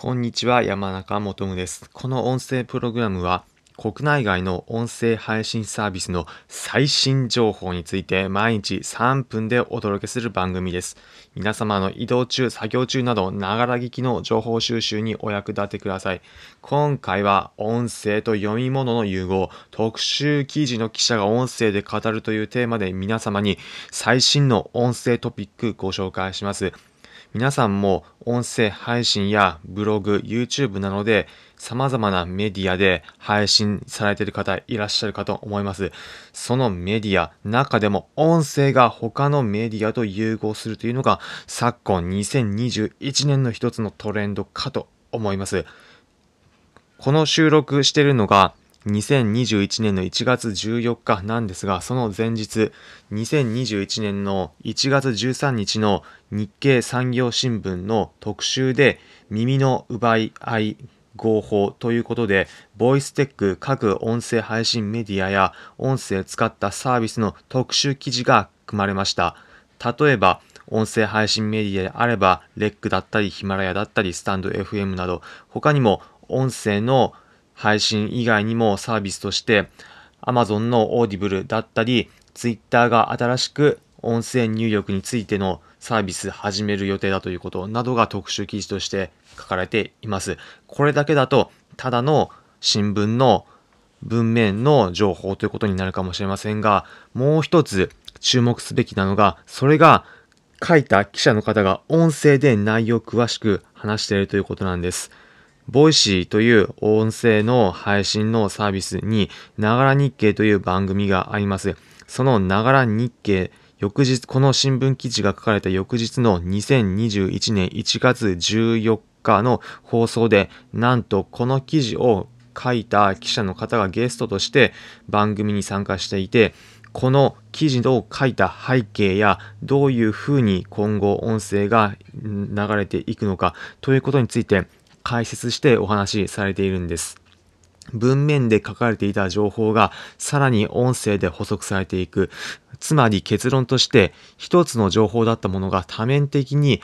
こんにちは、山中もとむです。この音声プログラムは、国内外の音声配信サービスの最新情報について毎日3分でお届けする番組です。皆様の移動中、作業中など、ながら聞きの情報収集にお役立てください。今回は音声と読み物の融合、特集記事の記者が音声で語るというテーマで皆様に最新の音声トピックご紹介します。皆さんも音声配信やブログ、YouTube などで様々なメディアで配信されている方いらっしゃるかと思います。そのメディア、中でも音声が他のメディアと融合するというのが昨今2021年の一つのトレンドかと思います。この収録しているのが2021年の1月14日なんですが、その前日、2021年の1月13日の日経産業新聞の特集で、耳の奪い合い合法ということで、ボイステック各音声配信メディアや音声を使ったサービスの特集記事が組まれました。例えば、音声配信メディアであれば、レックだったり、ヒマラヤだったり、スタンド FM など、他にも音声の配信以外にもサービスとして Amazon の Audible だったり Twitter が新しく音声入力についてのサービス始める予定だということなどが特集記事として書かれています。これだけだとただの新聞の文面の情報ということになるかもしれませんが、もう一つ注目すべきなのが、それが書いた記者の方が音声で内容を詳しく話しているということなんです。Voicy という音声の配信のサービスに、ながら日経という番組があります。そのながら日経、翌日、この新聞記事が書かれた翌日の2021年1月14日の放送で、なんとこの記事を書いた記者の方がゲストとして番組に参加していて、この記事を書いた背景やどういうふうに今後音声が流れていくのかということについて解説してお話しされているんです。文面で書かれていた情報がさらに音声で補足されていく。つまり結論として一つの情報だったものが多面的に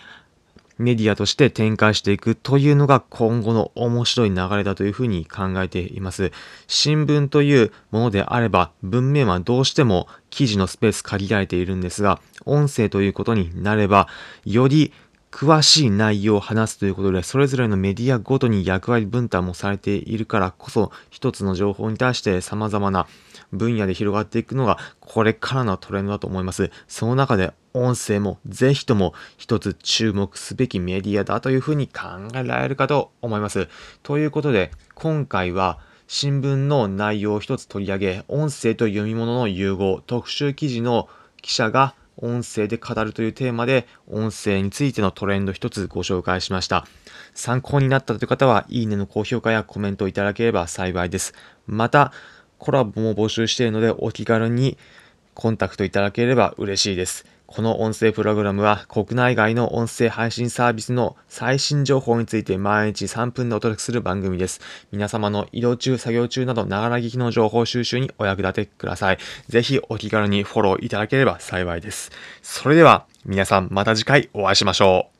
メディアとして展開していくというのが今後の面白い流れだというふうに考えています。新聞というものであれば文面はどうしても記事のスペース限られているんですが音声ということになればより詳しい内容を話すということで、それぞれのメディアごとに役割分担もされているからこそ、一つの情報に対して様々な分野で広がっていくのが、これからのトレンドだと思います。その中で、音声もぜひとも一つ注目すべきメディアだというふうに考えられるかと思います。ということで、今回は、新聞の内容を一つ取り上げ、音声と読み物の融合、特集記事の記者が音声で語るというテーマで、音声についてのトレンド一つご紹介しました。参考になったという方は、いいねの高評価やコメントをいただければ幸いです。また、コラボも募集しているので、お気軽にコンタクトいただければ嬉しいです。この音声プログラムは国内外の音声配信サービスの最新情報について毎日3分でお届けする番組です。皆様の移動中、作業中など、ながら聞きの情報収集にお役立てください。ぜひお気軽にフォローいただければ幸いです。それでは、皆さんまた次回お会いしましょう。